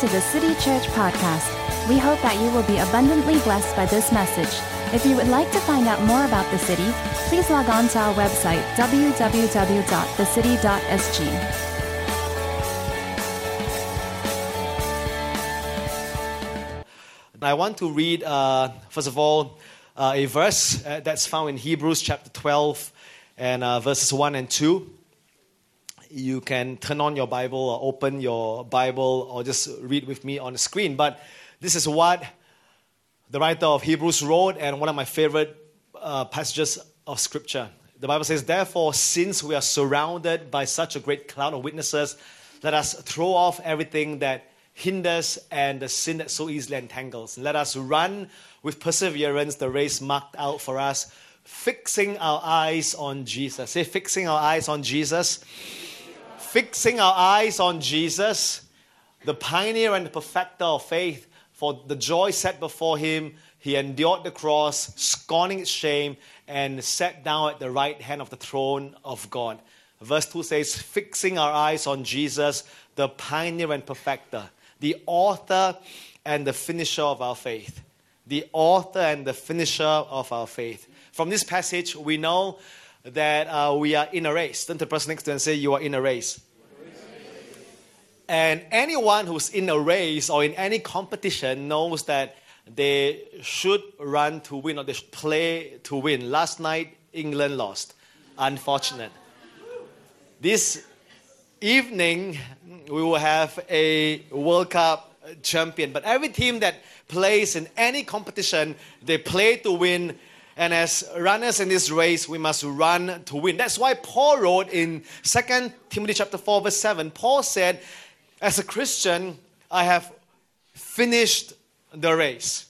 To the City Church Podcast. We hope that you will be abundantly blessed by this message. If you would like to find out more about the city, please log on to our website www.thecity.sg. I want to read, uh, first of all, uh, a verse uh, that's found in Hebrews chapter 12 and uh, verses 1 and 2. You can turn on your Bible or open your Bible or just read with me on the screen. But this is what the writer of Hebrews wrote, and one of my favorite uh, passages of Scripture. The Bible says, Therefore, since we are surrounded by such a great cloud of witnesses, let us throw off everything that hinders and the sin that so easily entangles. Let us run with perseverance the race marked out for us, fixing our eyes on Jesus. Say, fixing our eyes on Jesus. Fixing our eyes on Jesus, the pioneer and the perfecter of faith, for the joy set before him, he endured the cross, scorning its shame, and sat down at the right hand of the throne of God. Verse 2 says, Fixing our eyes on Jesus, the pioneer and perfecter the author and the finisher of our faith. The author and the finisher of our faith. From this passage, we know that uh, we are in a race. Turn to the person next to you and say, You are in a race. And anyone who's in a race or in any competition knows that they should run to win or they should play to win. Last night, England lost. Unfortunate. This evening, we will have a World Cup champion. But every team that plays in any competition, they play to win. And as runners in this race, we must run to win. That's why Paul wrote in 2 Timothy chapter 4, verse 7, Paul said, As a Christian, I have finished the race.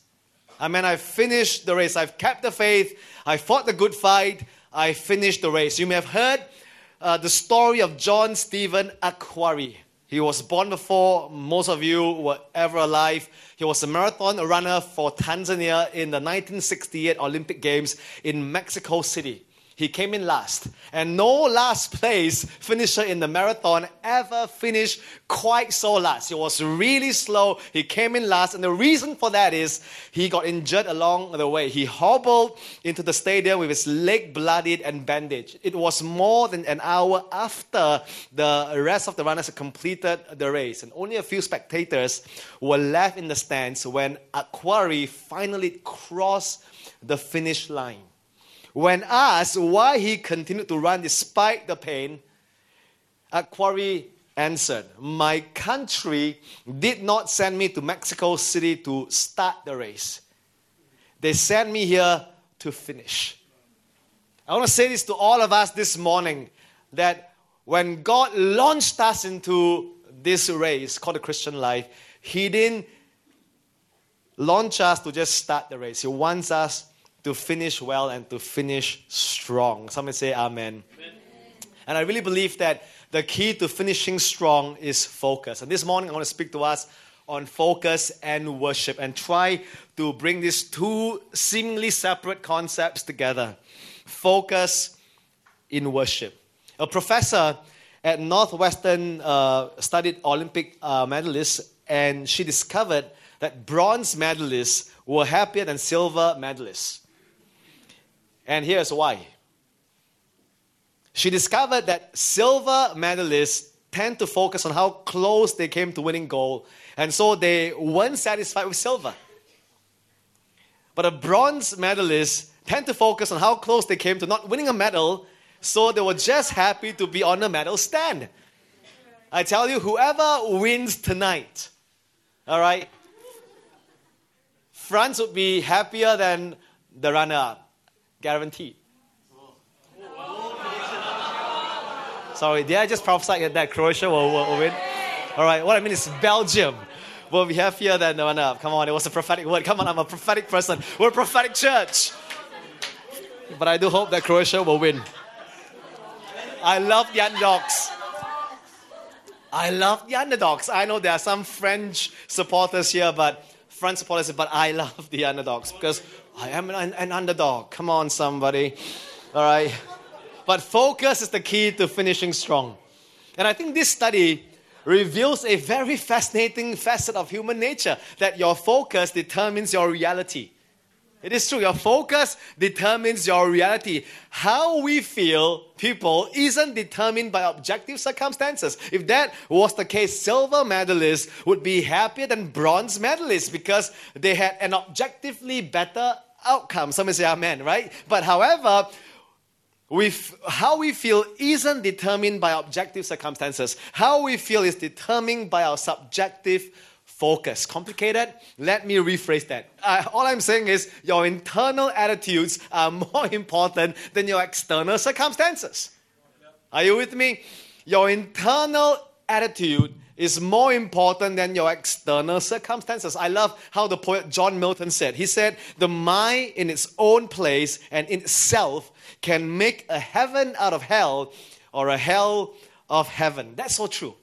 I mean, I've finished the race. I've kept the faith. I fought the good fight. I finished the race. You may have heard uh, the story of John Stephen Akhwari. He was born before most of you were ever alive. He was a marathon runner for Tanzania in the 1968 Olympic Games in Mexico City. He came in last. And no last place finisher in the marathon ever finished quite so last. He was really slow. He came in last. And the reason for that is he got injured along the way. He hobbled into the stadium with his leg bloodied and bandaged. It was more than an hour after the rest of the runners had completed the race. And only a few spectators were left in the stands when Akhwari finally crossed the finish line. When asked why he continued to run despite the pain, Akhwari answered, My country did not send me to Mexico City to start the race. They sent me here to finish. I want to say this to all of us this morning that when God launched us into this race called the Christian life, He didn't launch us to just start the race. He wants us to finish well and to finish strong. Somebody say amen. amen. And I really believe that the key to finishing strong is focus. And this morning I want to speak to us on focus and worship and try to bring these two seemingly separate concepts together. Focus in worship. A professor at Northwestern uh, studied Olympic uh, medalists, and she discovered that bronze medalists were happier than silver medalists. And here's why. She discovered that silver medalists tend to focus on how close they came to winning gold, and so they weren't satisfied with silver. But a bronze medalist tend to focus on how close they came to not winning a medal, so they were just happy to be on the medal stand. I tell you, whoever wins tonight, all right, France would be happier than the runner up. Guaranteed. Sorry, did I just prophesy that Croatia will, will win? All right, what I mean is Belgium will be happier than the one up. Come on, it was a prophetic word. Come on, I'm a prophetic person. We're a prophetic church. But I do hope that Croatia will win. I love the underdogs. I love the underdogs. I know there are some French supporters here, but French supporters, but I love the underdogs because I am an, an underdog. Come on, somebody. All right. But focus is the key to finishing strong. And I think this study reveals a very fascinating facet of human nature that your focus determines your reality. It is true, your focus determines your reality. How we feel, people, isn't determined by objective circumstances. If that was the case, silver medalists would be happier than bronze medalists because they had an objectively better outcome. Some say amen, right? But however, with how we feel isn't determined by objective circumstances. How we feel is determined by our subjective focus. Complicated? Let me rephrase that. Uh, all I'm saying is your internal attitudes are more important than your external circumstances. Are you with me? Your internal attitude is more important than your external circumstances. I love how the poet John Milton said. He said, The mind in its own place and in itself can make a heaven out of hell or a hell of heaven. That's so true.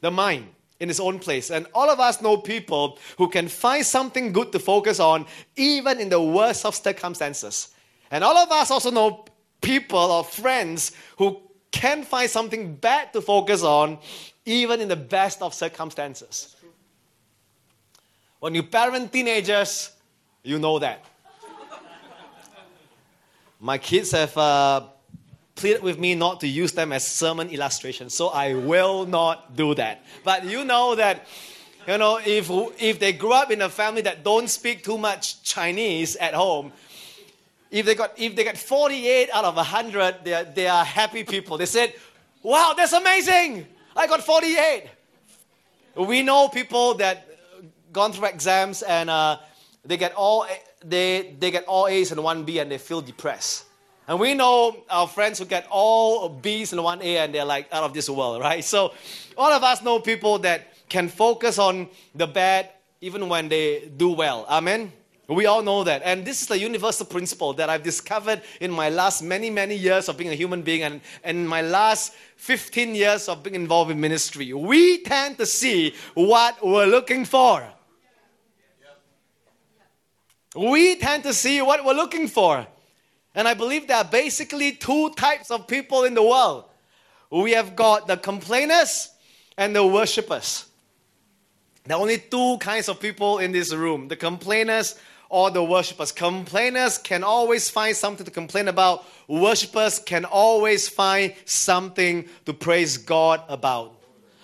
The mind in its own place. And all of us know people who can find something good to focus on even in the worst of circumstances. And all of us also know people or friends who can find something bad to focus on even in the best of circumstances. When you parent teenagers, you know that. My kids have uh, pleaded with me not to use them as sermon illustrations, so I will not do that. But you know that, you know, if, if they grew up in a family that don't speak too much Chinese at home, if they got if they get 48 out of 100, they are, they are happy people. They said, "Wow, that's amazing! I got 48." We know people that gone through exams and uh, they get all they, they get all A's and one B and they feel depressed. And we know our friends who get all B's and one A and they're like out of this world, right? So all of us know people that can focus on the bad even when they do well. Amen? We all know that. And this is the universal principle that I've discovered in my last many, many years of being a human being and, and my last 15 years of being involved in ministry. We tend to see what we're looking for. We tend to see what we're looking for. And I believe there are basically two types of people in the world. We have got the complainers and the worshippers. There are only two kinds of people in this room the complainers or the worshippers. Complainers can always find something to complain about, worshippers can always find something to praise God about.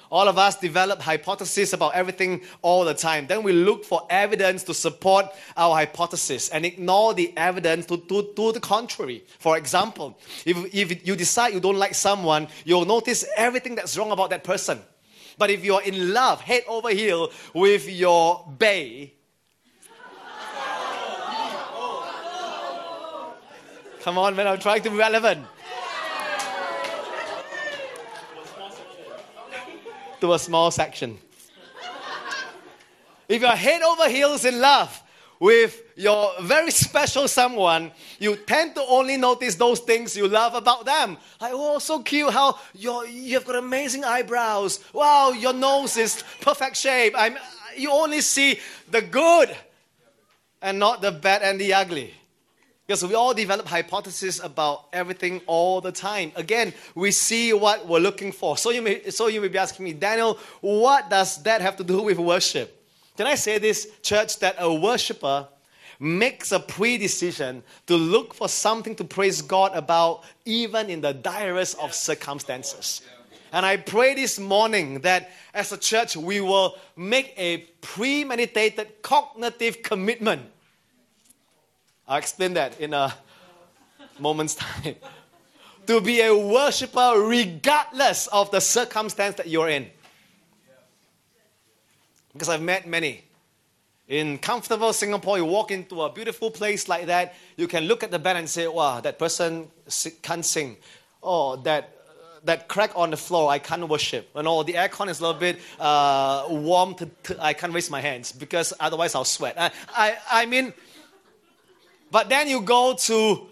All of us develop hypotheses about everything all the time. Then we look for evidence to support our hypothesis and ignore the evidence to, to, to the contrary. For example, if, if you decide you don't like someone, you'll notice everything that's wrong about that person. But if you're in love, head over heel with your bay, Come on, man, I'm trying to be relevant. to a small section. If you're head over heels in love with your very special someone, you tend to only notice those things you love about them. Like, oh, so cute how you you've got amazing eyebrows. Wow, your nose is perfect shape. I'm, you only see the good and not the bad and the ugly. Because we all develop hypotheses about everything all the time. Again, we see what we're looking for. So you may, so you may be asking me, Daniel, what does that have to do with worship? Can I say this, church, that a worshiper makes a pre-decision to look for something to praise God about, even in the direst of circumstances. And I pray this morning that as a church, we will make a premeditated cognitive commitment I'll explain that in a moment's time. to be a worshiper regardless of the circumstance that you're in. Because I've met many. In comfortable Singapore, you walk into a beautiful place like that, you can look at the band and say, wow, that person can't sing. Oh, that that crack on the floor, I can't worship. You know, the aircon is a little bit uh, warm, to, I can't raise my hands because otherwise I'll sweat. I, I, I mean, but then you go to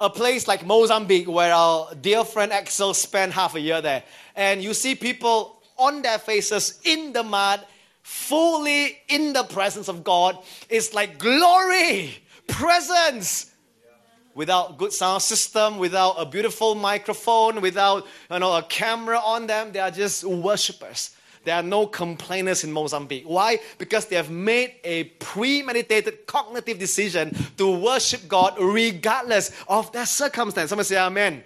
a place like Mozambique, where our dear friend Axel spent half a year there, and you see people on their faces in the mud, fully in the presence of God. It's like glory, presence. without good sound system, without a beautiful microphone, without you know, a camera on them. They are just worshippers. There are no complainers in Mozambique. Why? Because they have made a premeditated cognitive decision to worship God regardless of their circumstance. Someone say amen. amen.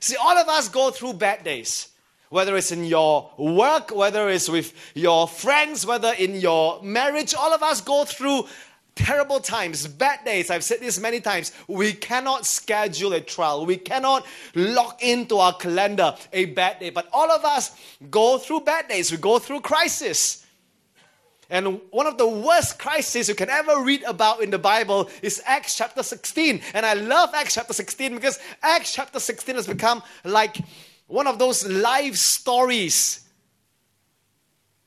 See, all of us go through bad days. Whether it's in your work, whether it's with your friends, whether in your marriage, all of us go through terrible times, bad days. I've said this many times. We cannot schedule a trial. We cannot lock into our calendar a bad day. But all of us go through bad days. We go through crisis. And one of the worst crises you can ever read about in the Bible is Acts chapter 16. And I love Acts chapter 16 because Acts chapter 16 has become like one of those life stories.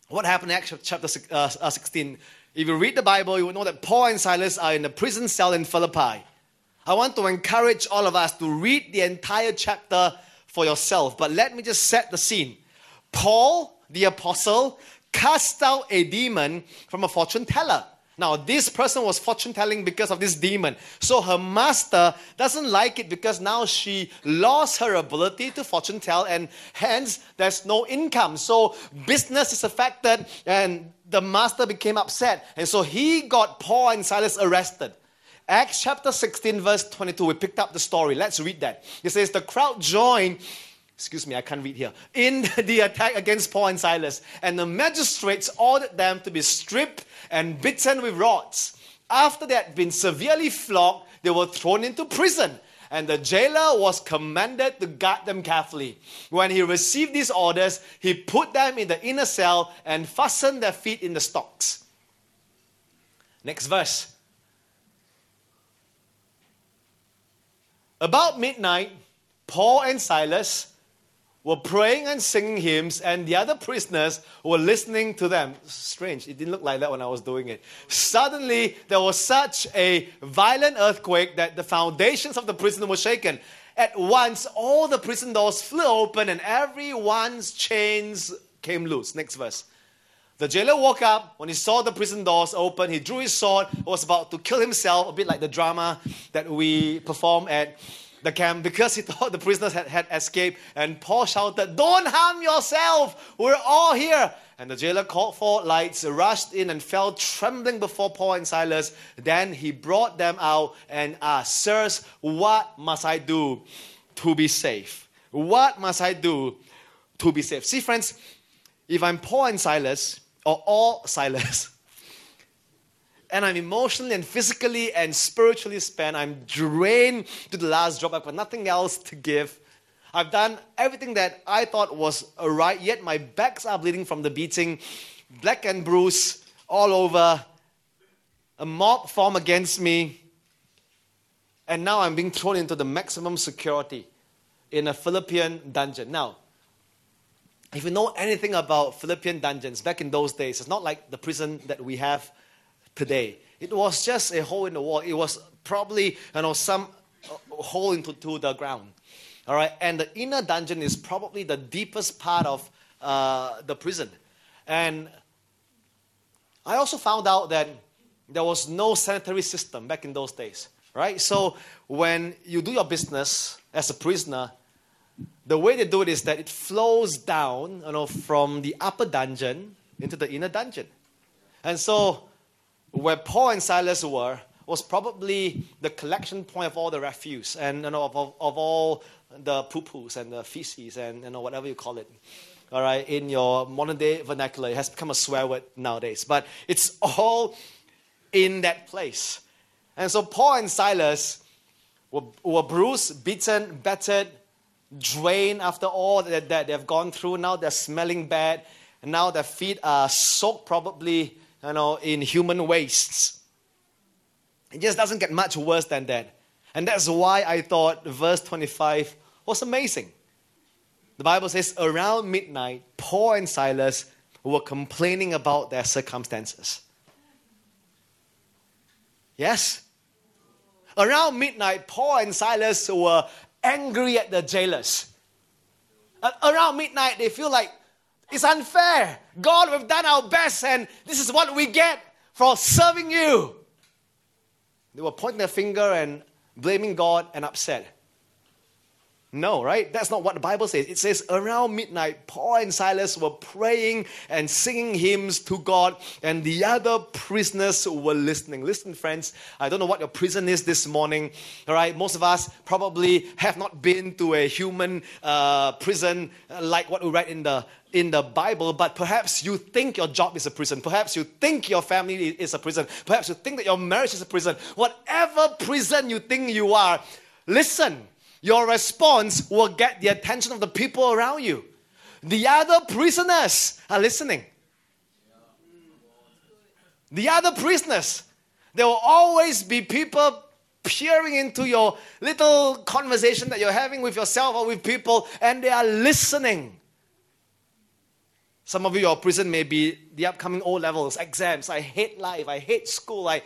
What happened in Acts chapter uh, 16? If you read the Bible, you will know that Paul and Silas are in the prison cell in Philippi. I want to encourage all of us to read the entire chapter for yourself, but let me just set the scene. Paul, the apostle, cast out a demon from a fortune teller. Now, this person was fortune telling because of this demon. So her master doesn't like it because now she lost her ability to fortune tell and hence there's no income. So business is affected and the master became upset. And so he got Paul and Silas arrested. Acts chapter 16, verse 22, we picked up the story. Let's read that. It says, The crowd joined excuse me, I can't read here, in the attack against Paul and Silas. And the magistrates ordered them to be stripped and beaten with rods. After they had been severely flogged, they were thrown into prison. And the jailer was commanded to guard them carefully. When he received these orders, he put them in the inner cell and fastened their feet in the stocks. Next verse. About midnight, Paul and Silas were praying and singing hymns, and the other prisoners were listening to them. Strange, it didn't look like that when I was doing it. Suddenly, there was such a violent earthquake that the foundations of the prison were shaken. At once, all the prison doors flew open, and everyone's chains came loose. Next verse. The jailer woke up when he saw the prison doors open. He drew his sword, was about to kill himself, a bit like the drama that we perform at the camp because he thought the prisoners had, had escaped. And Paul shouted, Don't harm yourself! We're all here! And the jailer called for lights, rushed in, and fell trembling before Paul and Silas. Then he brought them out and asked, Sirs, what must I do to be safe? What must I do to be safe? See, friends, if I'm Paul and Silas, or all Silas, and I'm emotionally and physically and spiritually spent. I'm drained to the last drop. I've got nothing else to give. I've done everything that I thought was right, yet my backs are bleeding from the beating, black and bruised all over. A mob formed against me, and now I'm being thrown into the maximum security in a Philippian dungeon. Now, if you know anything about Philippian dungeons, back in those days, it's not like the prison that we have today. It was just a hole in the wall. It was probably you know some uh, hole into to the ground. All right, and the inner dungeon is probably the deepest part of uh, the prison. And I also found out that there was no sanitary system back in those days. Right, so when you do your business as a prisoner, the way they do it is that it flows down, you know, from the upper dungeon into the inner dungeon. And so where Paul and Silas were was probably the collection point of all the refuse and you know, of, of, of all the poo-poos and the feces and you know, whatever you call it. All right, in your modern day vernacular, it has become a swear word nowadays, but it's all in that place. And so Paul and Silas were, were bruised, beaten, battered, drained after all that, that they've gone through. Now they're smelling bad, and now their feet are soaked probably you know, in human wastes. It just doesn't get much worse than that. And that's why I thought verse 25 was amazing. The Bible says, around midnight, Paul and Silas were complaining about their circumstances. Yes? Around midnight, Paul and Silas were angry at the jailers. Around midnight, they feel like it's unfair. God, we've done our best, and this is what we get for serving you. They were pointing their finger and blaming God and upset. No, right? That's not what the Bible says. It says around midnight, Paul and Silas were praying and singing hymns to God, and the other prisoners were listening. Listen, friends, I don't know what your prison is this morning, all right? Most of us probably have not been to a human uh, prison like what we read in the in the Bible, but perhaps you think your job is a prison. Perhaps you think your family is a prison. Perhaps you think that your marriage is a prison. Whatever prison you think you are, listen your response will get the attention of the people around you. The other prisoners are listening. The other prisoners, there will always be people peering into your little conversation that you're having with yourself or with people, and they are listening. Some of you, your prison may be the upcoming O levels, exams. I hate life. I hate school. I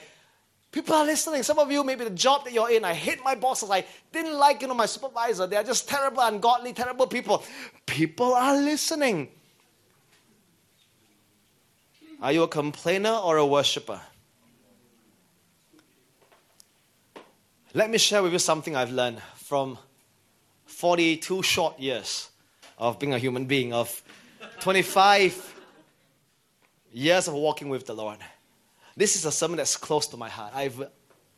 People are listening. Some of you, maybe the job that you're in, I hate my bosses. I didn't like, you know, my supervisor. They're just terrible, ungodly, terrible people. People are listening. Are you a complainer or a worshiper? Let me share with you something I've learned from 42 short years of being a human being, of 25 years of walking with the Lord. This is a sermon that's close to my heart. I've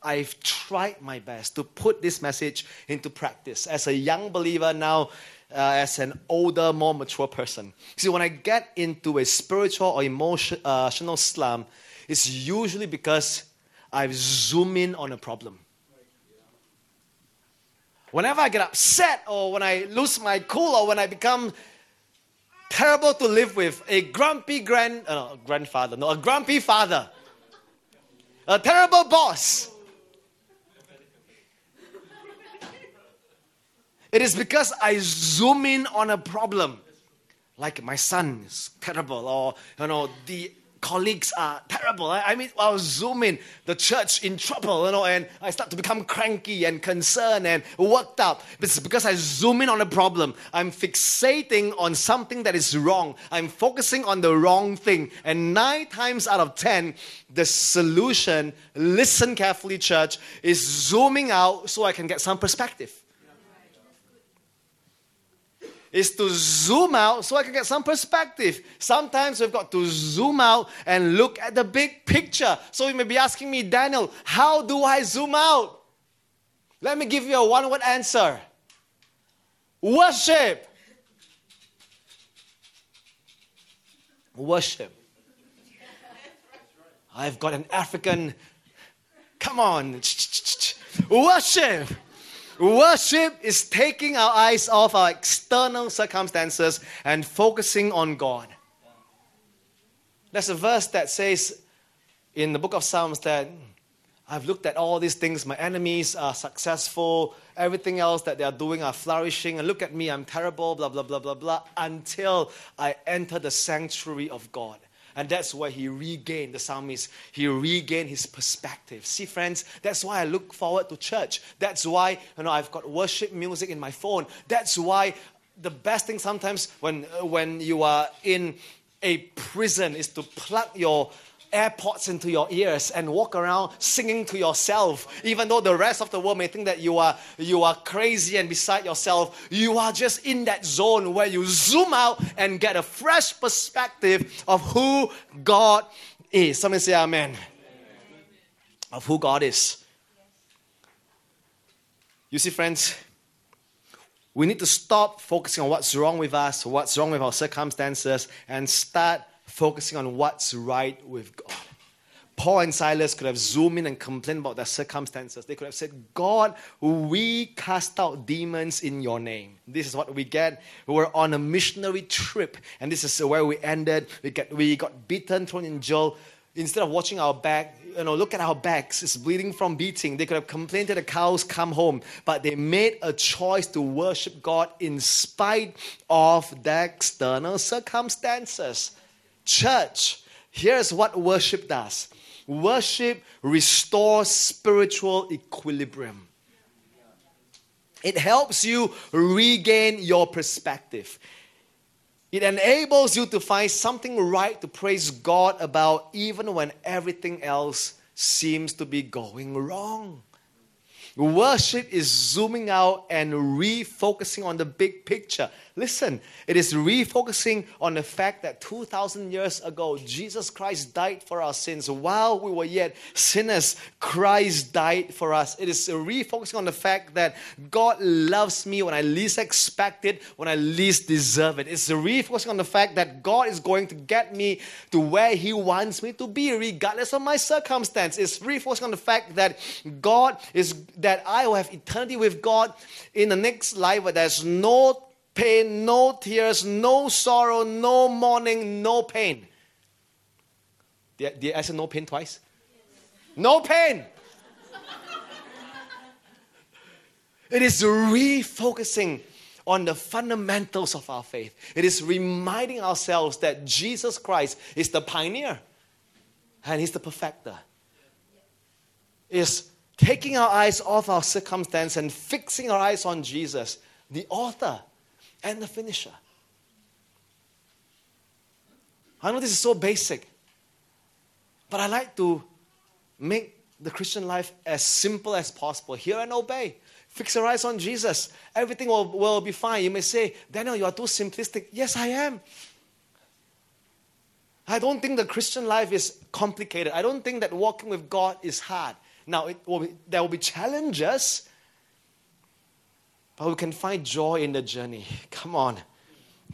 I've tried my best to put this message into practice as a young believer now, uh, as an older, more mature person. See, when I get into a spiritual or emotional uh, slump, it's usually because I've zoomed in on a problem. Whenever I get upset, or when I lose my cool, or when I become terrible to live with, a grumpy grand, uh, grandfather, no, a grumpy father a terrible boss. It is because I zoom in on a problem. Like my son is terrible, or you know, the colleagues are terrible. I, I mean, I'll zoom in, the church in trouble, you know, and I start to become cranky and concerned and worked up. It's because I zoom in on a problem. I'm fixating on something that is wrong. I'm focusing on the wrong thing. And nine times out of ten, the solution, listen carefully, church, is zooming out so I can get some perspective is to zoom out so I can get some perspective. Sometimes we've got to zoom out and look at the big picture. So you may be asking me, Daniel, how do I zoom out? Let me give you a one word answer worship. Worship. I've got an African, come on, worship. Worship is taking our eyes off our external circumstances and focusing on God. There's a verse that says in the book of Psalms that hmm, I've looked at all these things. My enemies are successful. Everything else that they are doing are flourishing. And look at me, I'm terrible, blah, blah, blah, blah, blah, until I enter the sanctuary of God. And that's where he regained, the psalmist, he regained his perspective. See, friends, that's why I look forward to church. That's why, you know, I've got worship music in my phone. That's why the best thing sometimes when, when you are in a prison is to plug your AirPods into your ears and walk around singing to yourself. Even though the rest of the world may think that you are, you are crazy and beside yourself, you are just in that zone where you zoom out and get a fresh perspective of who God is. Somebody say amen. amen. Of who God is. You see, friends, we need to stop focusing on what's wrong with us, what's wrong with our circumstances, and start focusing on what's right with God. Paul and Silas could have zoomed in and complained about their circumstances. They could have said, God, we cast out demons in your name. This is what we get. We were on a missionary trip, and this is where we ended. We, get, we got beaten, thrown in jail. Instead of watching our back, you know, look at our backs, it's bleeding from beating. They could have complained to the cows, come home, but they made a choice to worship God in spite of their external circumstances. Church, here's what worship does worship restores spiritual equilibrium. It helps you regain your perspective. It enables you to find something right to praise God about, even when everything else seems to be going wrong. Worship is zooming out and refocusing on the big picture. Listen, it is refocusing on the fact that 2,000 years ago, Jesus Christ died for our sins. While we were yet sinners, Christ died for us. It is refocusing on the fact that God loves me when I least expect it, when I least deserve it. It's refocusing on the fact that God is going to get me to where He wants me to be, regardless of my circumstance. It's refocusing on the fact that God is, that I will have eternity with God in the next life, but there's no pain, no tears, no sorrow, no mourning, no pain. Did, did I say no pain twice? No pain. it is refocusing on the fundamentals of our faith. It is reminding ourselves that Jesus Christ is the pioneer and He's the perfecter. Is taking our eyes off our circumstance and fixing our eyes on Jesus, the author and the finisher. I know this is so basic, but I like to make the Christian life as simple as possible. Hear and obey. Fix your eyes on Jesus. Everything will, will be fine. You may say, Daniel, you are too simplistic. Yes, I am. I don't think the Christian life is complicated. I don't think that walking with God is hard. Now, will be, there will be challenges, but we can find joy in the journey. Come on.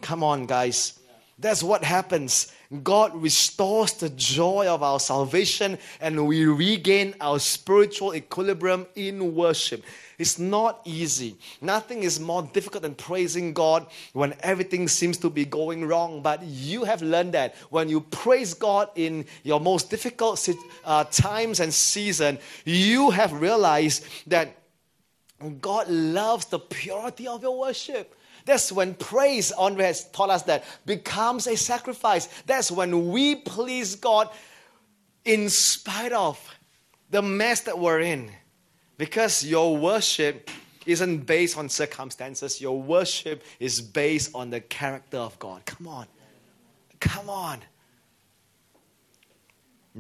Come on, guys. That's what happens. God restores the joy of our salvation and we regain our spiritual equilibrium in worship. It's not easy. Nothing is more difficult than praising God when everything seems to be going wrong. But you have learned that when you praise God in your most difficult uh, times and season, you have realized that God loves the purity of your worship. That's when praise, Andre has taught us that, becomes a sacrifice. That's when we please God in spite of the mess that we're in. Because your worship isn't based on circumstances, your worship is based on the character of God. Come on. Come on.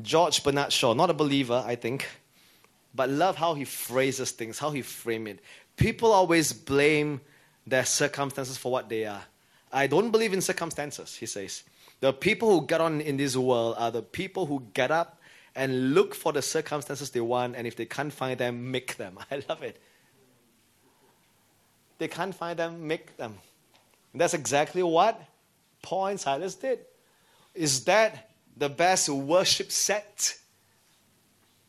George Bernard Shaw, not a believer, I think but love how he phrases things, how he frames it. People always blame their circumstances for what they are. I don't believe in circumstances, he says. The people who get on in this world are the people who get up and look for the circumstances they want, and if they can't find them, make them. I love it. They can't find them, make them. And that's exactly what Paul and Silas did. Is that the best worship set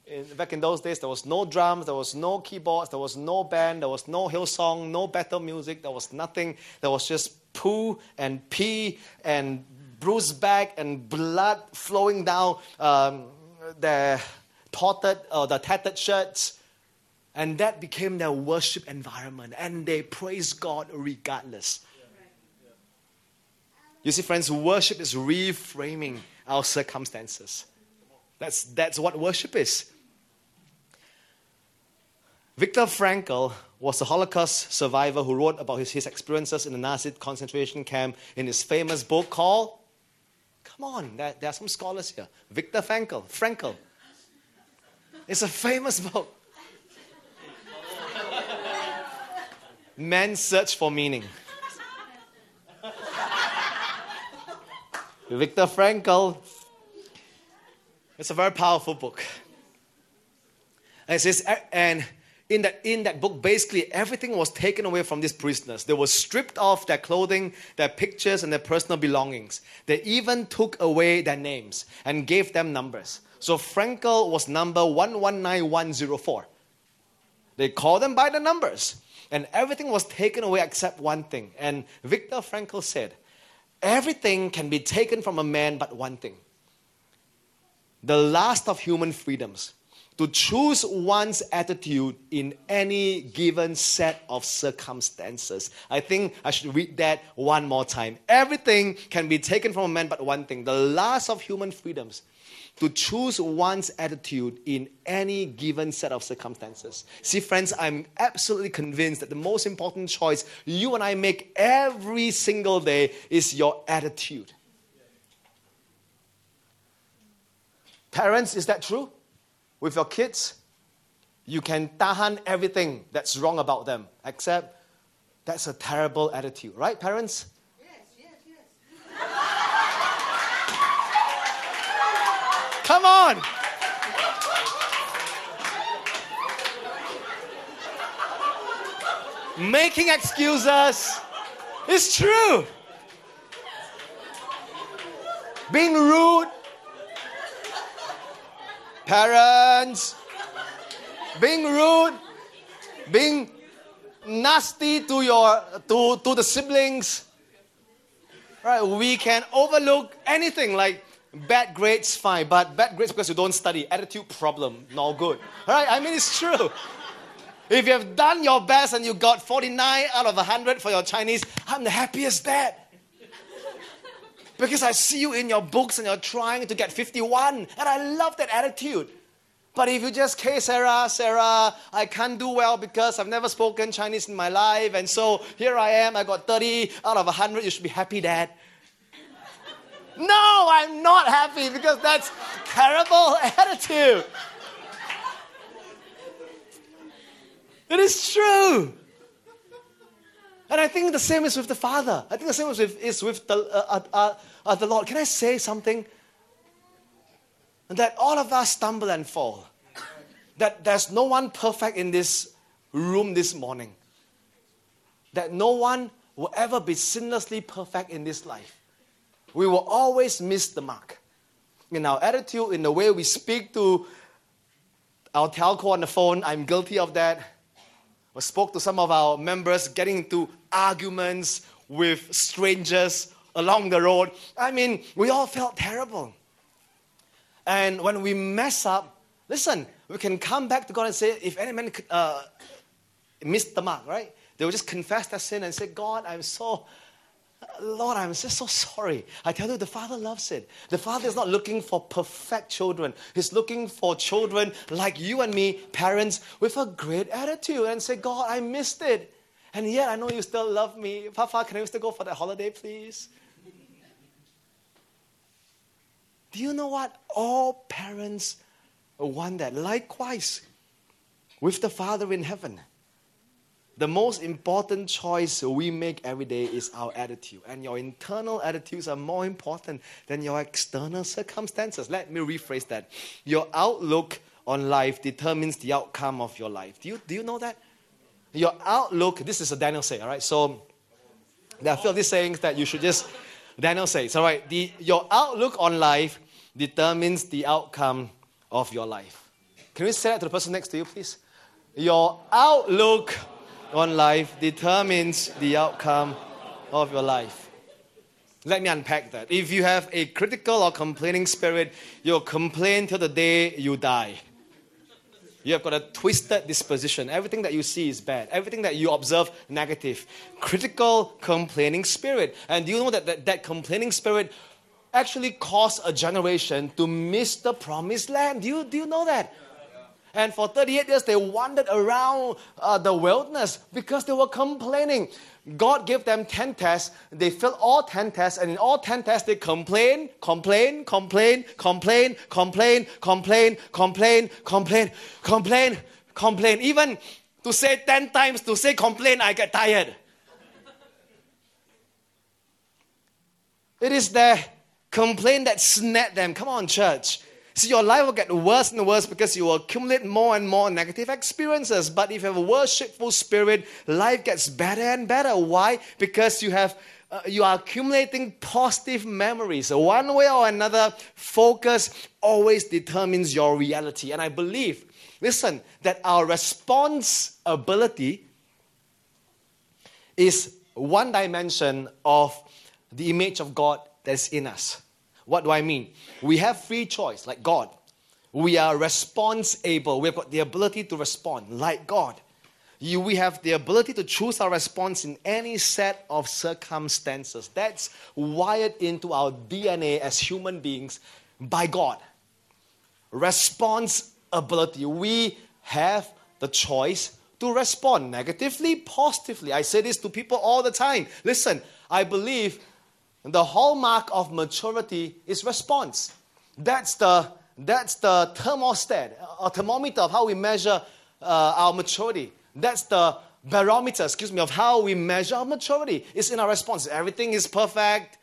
in, back in those days, there was no drums, there was no keyboards, there was no band, there was no Hillsong, no Bethel music, there was nothing. There was just poo and pee and bruised back and blood flowing down um, their uh, the tattered shirts. And that became their worship environment. And they praised God regardless. You see, friends, worship is reframing our circumstances. That's, that's what worship is. Viktor Frankl was a Holocaust survivor who wrote about his, his experiences in the Nazi concentration camp in his famous book called, come on, there, there are some scholars here. Viktor Frankl, Frankl. It's a famous book. Man's Search for Meaning. Viktor Frankl. It's a very powerful book. And it says, and in that, in that book, basically everything was taken away from these prisoners. They were stripped off their clothing, their pictures, and their personal belongings. They even took away their names and gave them numbers. So Frankl was number 119104. They called them by the numbers. And everything was taken away except one thing. And Viktor Frankl said, Everything can be taken from a man but one thing the last of human freedoms to choose one's attitude in any given set of circumstances. I think I should read that one more time. Everything can be taken from a man but one thing the last of human freedoms to choose one's attitude in any given set of circumstances. See, friends, I'm absolutely convinced that the most important choice you and I make every single day is your attitude. Parents, is that true? With your kids? you can tahan everything that's wrong about them, except that's a terrible attitude, right, parents? Yes, yes, yes. Come on! Making excuses. It's true. Being rude. Parents. Being rude. Being nasty to your to, to the siblings. Right? We can overlook anything like bad grades, fine, but bad grades because you don't study. Attitude problem, no good. Right? I mean it's true. If you have done your best and you got 49 out of 100 for your Chinese, I'm the happiest dad. Because I see you in your books and you're trying to get 51, and I love that attitude. But if you just, hey, Sarah, Sarah, I can't do well because I've never spoken Chinese in my life, and so here I am, I got 30 out of 100, you should be happy, Dad. no, I'm not happy because that's terrible attitude. It is true. And I think the same is with the Father. I think the same is with, is with the, uh, uh, uh, uh, the Lord. Can I say something? That all of us stumble and fall. That there's no one perfect in this room this morning. That no one will ever be sinlessly perfect in this life. We will always miss the mark. In our attitude, in the way we speak to our telco on the phone, I'm guilty of that I spoke to some of our members getting into arguments with strangers along the road. I mean, we all felt terrible. And when we mess up, listen, we can come back to God and say, if any man uh, missed the mark, right? They will just confess their sin and say, God, I'm so Lord, I'm just so sorry. I tell you, the Father loves it. The Father is not looking for perfect children. He's looking for children like you and me, parents, with a great attitude and say, God, I missed it. And yet I know you still love me. Papa, can we still go for that holiday, please? Do you know what? All parents want that. Likewise, with the Father in heaven. The most important choice we make every day is our attitude. And your internal attitudes are more important than your external circumstances. Let me rephrase that. Your outlook on life determines the outcome of your life. Do you, do you know that? Your outlook, this is a Daniel say, all right? So there are a few of these sayings that you should just, Daniel says, all right? The, your outlook on life determines the outcome of your life. Can you say that to the person next to you, please? Your outlook on life determines the outcome of your life. Let me unpack that. If you have a critical or complaining spirit, you'll complain till the day you die. You have got a twisted disposition. Everything that you see is bad. Everything that you observe, negative. Critical, complaining spirit. And do you know that that, that complaining spirit actually caused a generation to miss the promised land? Do you, do you know that? And for 38 years, they wandered around uh, the wilderness because they were complaining. God gave them 10 tests. They failed all 10 tests. And in all 10 tests, they complain, complain, complain, complain, complain, complain, complain, complain, complain, complain. Even to say 10 times, to say complain, I get tired. It is their complaint that snapped them. Come on, church. See, your life will get worse and worse because you will accumulate more and more negative experiences. But if you have a worshipful spirit, life gets better and better. Why? Because you have uh, you are accumulating positive memories. So one way or another, focus always determines your reality. And I believe, listen, that our response ability is one dimension of the image of God that's in us. What do I mean? We have free choice, like God. We are response able. We've got the ability to respond, like God. You, we have the ability to choose our response in any set of circumstances. That's wired into our DNA as human beings by God. Response ability. We have the choice to respond negatively, positively. I say this to people all the time. Listen, I believe the hallmark of maturity is response. That's the, that's the thermostat, a thermometer of how we measure uh, our maturity. That's the barometer, excuse me, of how we measure our maturity. It's in our response. Everything is perfect.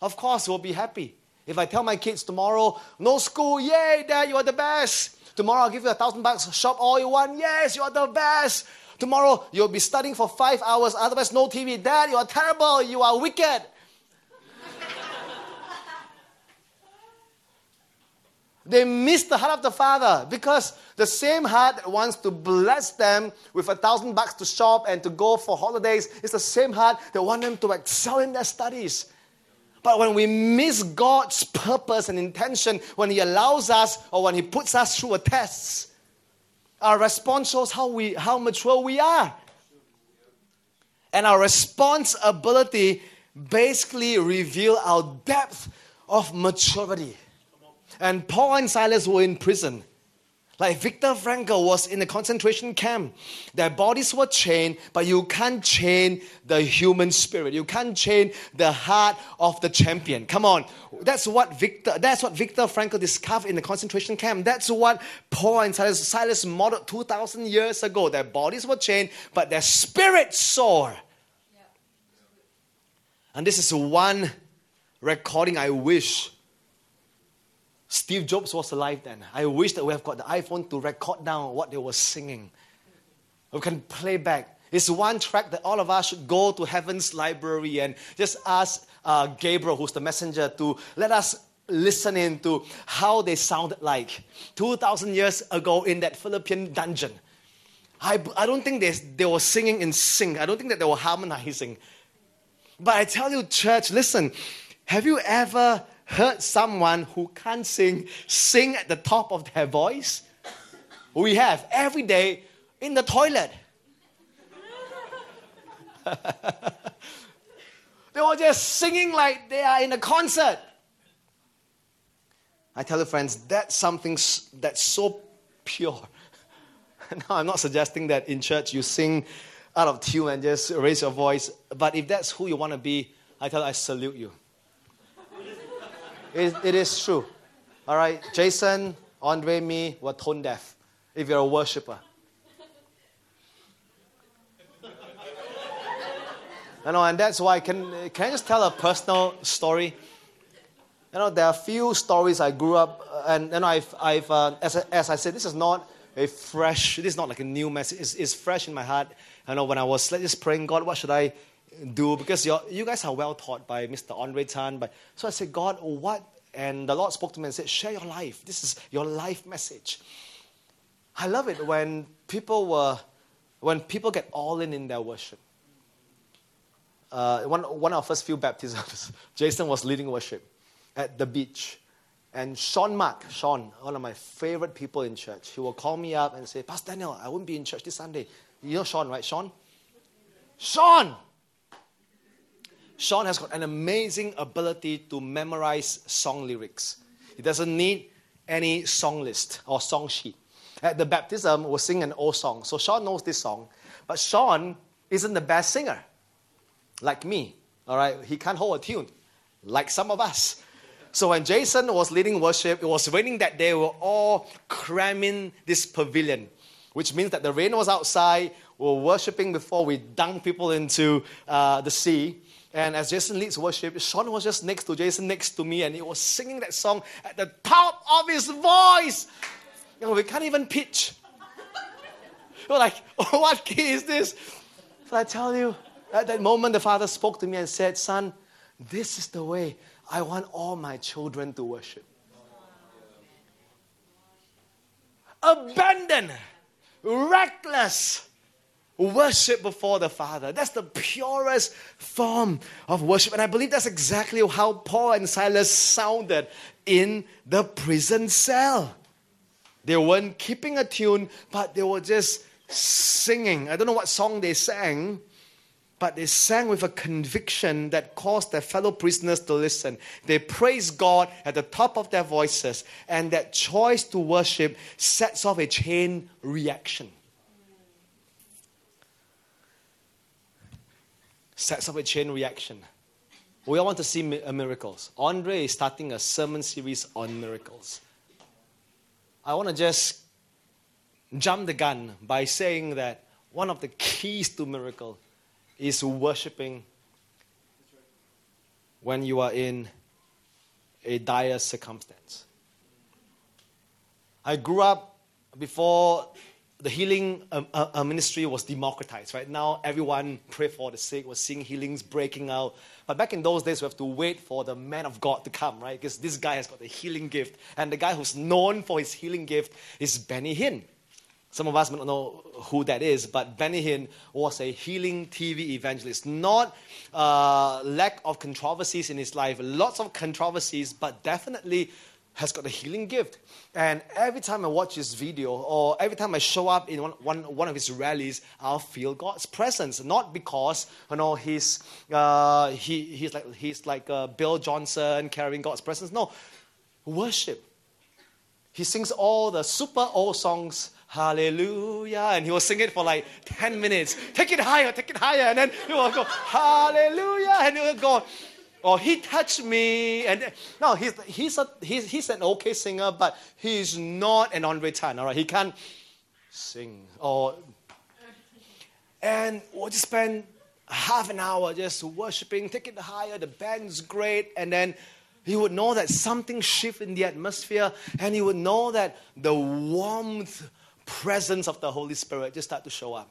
Of course, we'll be happy. If I tell my kids tomorrow, no school, yay, dad, you are the best. Tomorrow I'll give you a thousand bucks, shop all you want, yes, you are the best. Tomorrow you'll be studying for five hours, otherwise no TV. Dad, you are terrible, you are wicked. They miss the heart of the Father because the same heart that wants to bless them with a thousand bucks to shop and to go for holidays is the same heart that wants them to excel in their studies. But when we miss God's purpose and intention, when He allows us or when He puts us through a test, our response shows how, we, how mature we are. And our responsibility basically reveal our depth of maturity. And Paul and Silas were in prison. Like Viktor Frankl was in a concentration camp. Their bodies were chained, but you can't chain the human spirit. You can't chain the heart of the champion. Come on. That's what Viktor, that's what Viktor Frankl discovered in the concentration camp. That's what Paul and Silas, Silas modeled 2,000 years ago. Their bodies were chained, but their spirit soared. And this is one recording I wish Steve Jobs was alive then. I wish that we have got the iPhone to record down what they were singing. We can play back. It's one track that all of us should go to heaven's library and just ask uh, Gabriel, who's the messenger, to let us listen in to how they sounded like 2,000 years ago in that Philippian dungeon. I, I don't think they, they were singing in sync. I don't think that they were harmonizing. But I tell you, church, listen, have you ever heard someone who can't sing sing at the top of their voice? We have every day in the toilet. they were just singing like they are in a concert. I tell you, friends, that's something that's so pure. now, I'm not suggesting that in church you sing out of tune and just raise your voice, but if that's who you want to be, I tell you, I salute you. It, it is true. All right, Jason, Andre, me were tone deaf if you're a worshiper. You know, and that's why, can, can I just tell a personal story? You know, there are a few stories I grew up, and know, I've, I've uh, as, as I said, this is not a fresh, this is not like a new message, it's, it's fresh in my heart. You know, when I was just praying, God, what should I do because you guys are well taught by Mr. Andre Tan. But so I said, God, what? And the Lord spoke to me and said, share your life. This is your life message. I love it when people were, when people get all in in their worship. Uh, one, one of our first few baptisms, Jason was leading worship at the beach. And Sean Mark, Sean, one of my favorite people in church, he will call me up and say, Pastor Daniel, I won't be in church this Sunday. You know Sean, right? Sean? Sean! Sean has got an amazing ability to memorize song lyrics. He doesn't need any song list or song sheet. At the baptism, we'll sing an old song. So Sean knows this song. But Sean isn't the best singer, like me. All right, he can't hold a tune, like some of us. So when Jason was leading worship, it was raining that day. We were all cramming this pavilion, which means that the rain was outside. We were worshiping before we dunked people into uh, the sea. And as Jason leads worship, Sean was just next to Jason, next to me, and he was singing that song at the top of his voice. You know, we can't even pitch. We're like, oh, what key is this? So I tell you, at that moment, the father spoke to me and said, Son, this is the way I want all my children to worship. Abandoned, reckless, worship before the Father. That's the purest form of worship. And I believe that's exactly how Paul and Silas sounded in the prison cell. They weren't keeping a tune, but they were just singing. I don't know what song they sang, but they sang with a conviction that caused their fellow prisoners to listen. They praised God at the top of their voices, and that choice to worship sets off a chain reaction. Sets up a chain reaction. We all want to see uh, miracles. Andre is starting a sermon series on miracles. I want to just jump the gun by saying that one of the keys to miracle is worshiping when you are in a dire circumstance. I grew up before the healing um, uh, uh, ministry was democratized. Right now, everyone pray for the sick. We're seeing healings breaking out. But back in those days, we have to wait for the man of God to come, right? Because this guy has got the healing gift, and the guy who's known for his healing gift is Benny Hinn. Some of us may not know who that is, but Benny Hinn was a healing TV evangelist. Not uh, lack of controversies in his life, lots of controversies, but definitely has got a healing gift. And every time I watch his video or every time I show up in one, one, one of his rallies, I'll feel God's presence. Not because you know he's uh, he, he's like he's like uh, Bill Johnson carrying God's presence. No, worship. He sings all the super old songs Hallelujah. And he will sing it for like 10 minutes. Take it higher, take it higher. And then he will go, Hallelujah. And he will go, Oh, he touched me. And no, he's, he's, a, he's, he's an okay singer, but he's not an Andre Tan, all right? He can't sing. Or, and we'll just spend half an hour just worshiping, take it higher. The band's great. And then he would know that something shifted in the atmosphere, and he would know that the warmth presence of the Holy Spirit just start to show up.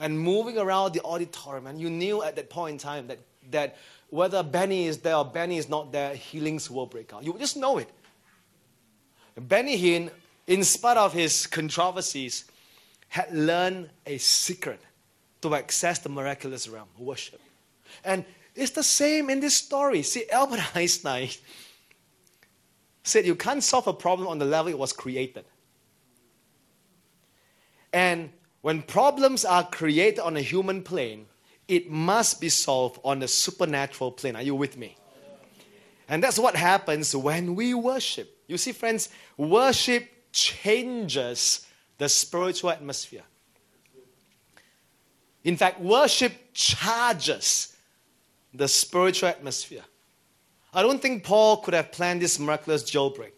And moving around the auditorium, and you knew at that point in time that, that whether Benny is there or Benny is not there, healings will break out. You just know it. Benny Hinn, in spite of his controversies, had learned a secret to access the miraculous realm, worship. And it's the same in this story. See, Albert Einstein said you can't solve a problem on the level it was created. And when problems are created on a human plane, it must be solved on a supernatural plane. Are you with me? And that's what happens when we worship. You see, friends, worship changes the spiritual atmosphere. In fact, worship charges the spiritual atmosphere. I don't think Paul could have planned this miraculous jailbreak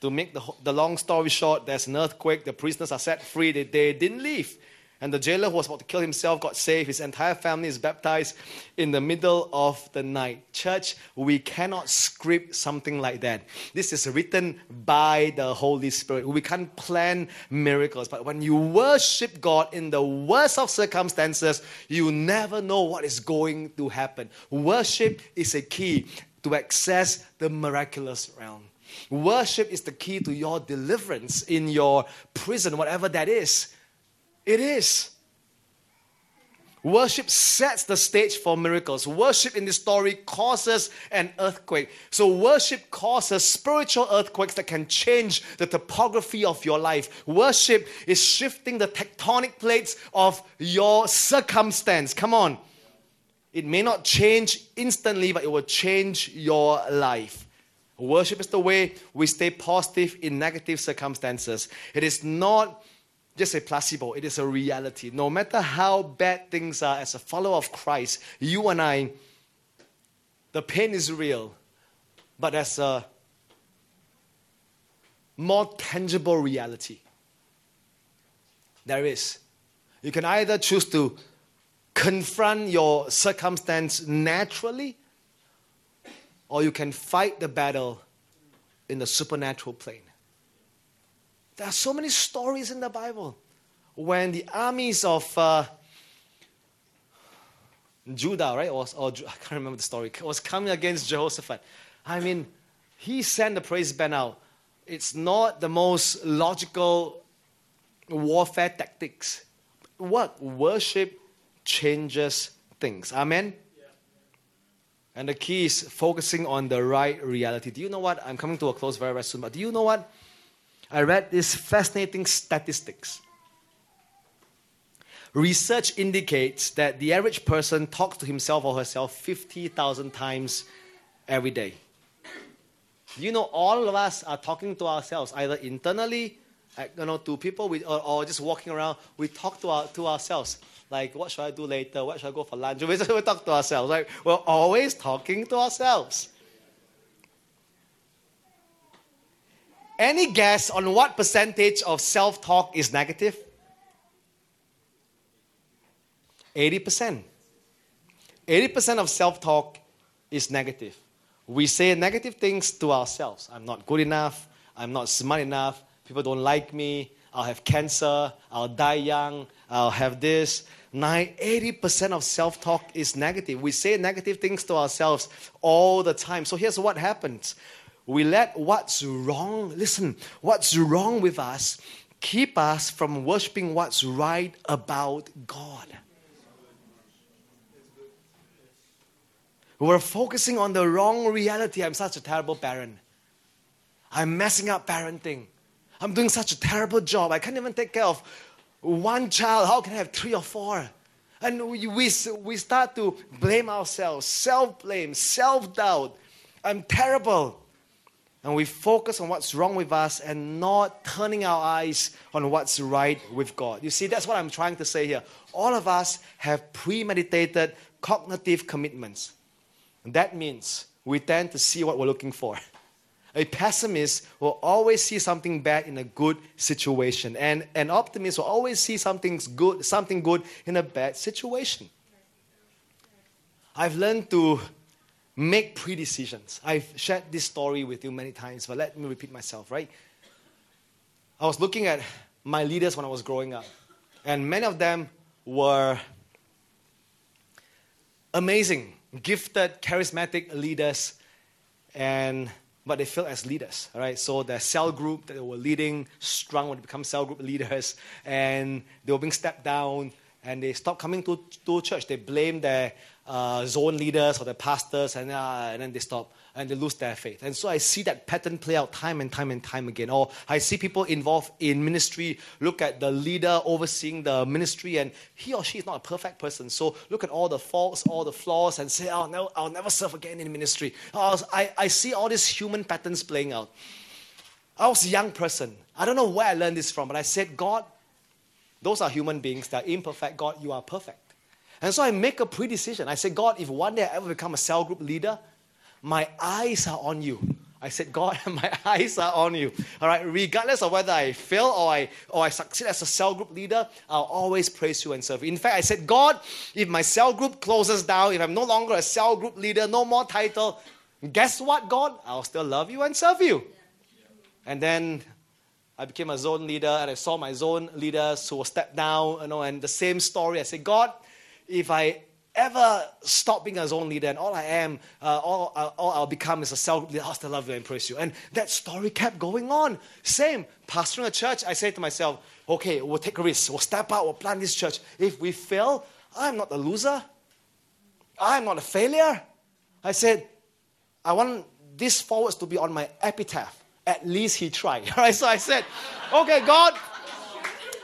to make the, the long story short, there's an earthquake, the prisoners are set free, they, they didn't leave. And the jailer who was about to kill himself got saved. His entire family is baptized in the middle of the night. Church, we cannot script something like that. This is written by the Holy Spirit. We can't plan miracles. But when you worship God in the worst of circumstances, you never know what is going to happen. Worship is a key to access the miraculous realm. Worship is the key to your deliverance in your prison, whatever that is. It is. Worship sets the stage for miracles. Worship in this story causes an earthquake. So, worship causes spiritual earthquakes that can change the topography of your life. Worship is shifting the tectonic plates of your circumstance. Come on. It may not change instantly, but it will change your life. Worship is the way we stay positive in negative circumstances. It is not just a placebo, it is a reality. No matter how bad things are, as a follower of Christ, you and I, the pain is real, but as a more tangible reality. There is. You can either choose to confront your circumstance naturally or you can fight the battle in the supernatural plane. There are so many stories in the Bible when the armies of uh, Judah, right, was, or I can't remember the story, was coming against Jehoshaphat. I mean, he sent the praise band out. It's not the most logical warfare tactics. What? Worship changes things. Amen? And the key is focusing on the right reality. Do you know what? I'm coming to a close very, very soon, but do you know what? I read this fascinating statistics. Research indicates that the average person talks to himself or herself 50,000 times every day. You know, all of us are talking to ourselves, either internally, you know, to people, we, or, or just walking around. We talk to, our, to ourselves like what should I do later? What should I go for lunch? We talk to ourselves, right? We're always talking to ourselves. Any guess on what percentage of self talk is negative? 80%. 80% of self talk is negative. We say negative things to ourselves. I'm not good enough. I'm not smart enough. People don't like me. I'll have cancer. I'll die young. I'll have this. 80% of self talk is negative. We say negative things to ourselves all the time. So here's what happens we let what's wrong, listen, what's wrong with us keep us from worshiping what's right about God. We're focusing on the wrong reality. I'm such a terrible parent. I'm messing up parenting. I'm doing such a terrible job. I can't even take care of one child. How can I have three or four? And we, we, we start to blame ourselves, self blame, self doubt. I'm terrible. And we focus on what's wrong with us and not turning our eyes on what's right with God. You see, that's what I'm trying to say here. All of us have premeditated cognitive commitments. And that means we tend to see what we're looking for. A pessimist will always see something bad in a good situation, and an optimist will always see something good, something good in a bad situation. I've learned to make pre-decisions. I've shared this story with you many times, but let me repeat myself, right? I was looking at my leaders when I was growing up, and many of them were amazing, gifted, charismatic leaders, and but they failed as leaders. All right, so their cell group that they were leading strong they become cell group leaders, and they were being stepped down, and they stopped coming to, to church. They blamed their uh, zone leaders or the pastors, and, uh, and then they stop and they lose their faith. And so I see that pattern play out time and time and time again. Or I see people involved in ministry look at the leader overseeing the ministry, and he or she is not a perfect person. So look at all the faults, all the flaws, and say, oh, no, I'll never serve again in ministry. I, I see all these human patterns playing out. I was a young person. I don't know where I learned this from, but I said, God, those are human beings. They're imperfect. God, you are perfect. And so I make a pre-decision. I say, God, if one day I ever become a cell group leader, my eyes are on you. I said, God, my eyes are on you. All right, regardless of whether I fail or I or I succeed as a cell group leader, I'll always praise you and serve you. In fact, I said, God, if my cell group closes down, if I'm no longer a cell group leader, no more title, guess what, God? I'll still love you and serve you. And then I became a zone leader and I saw my zone leaders who were stepped down, you know, and the same story. I said, God, if I ever stop being a zone leader and all I am, uh, all, uh, all I'll become is a self still love and praise you. And that story kept going on. Same, pastoring a church, I say to myself, okay, we'll take a risk, we'll step out, we'll plant this church. If we fail, I'm not a loser. I'm not a failure. I said, I want this forwards to be on my epitaph. At least he tried. Right? So I said, okay, God,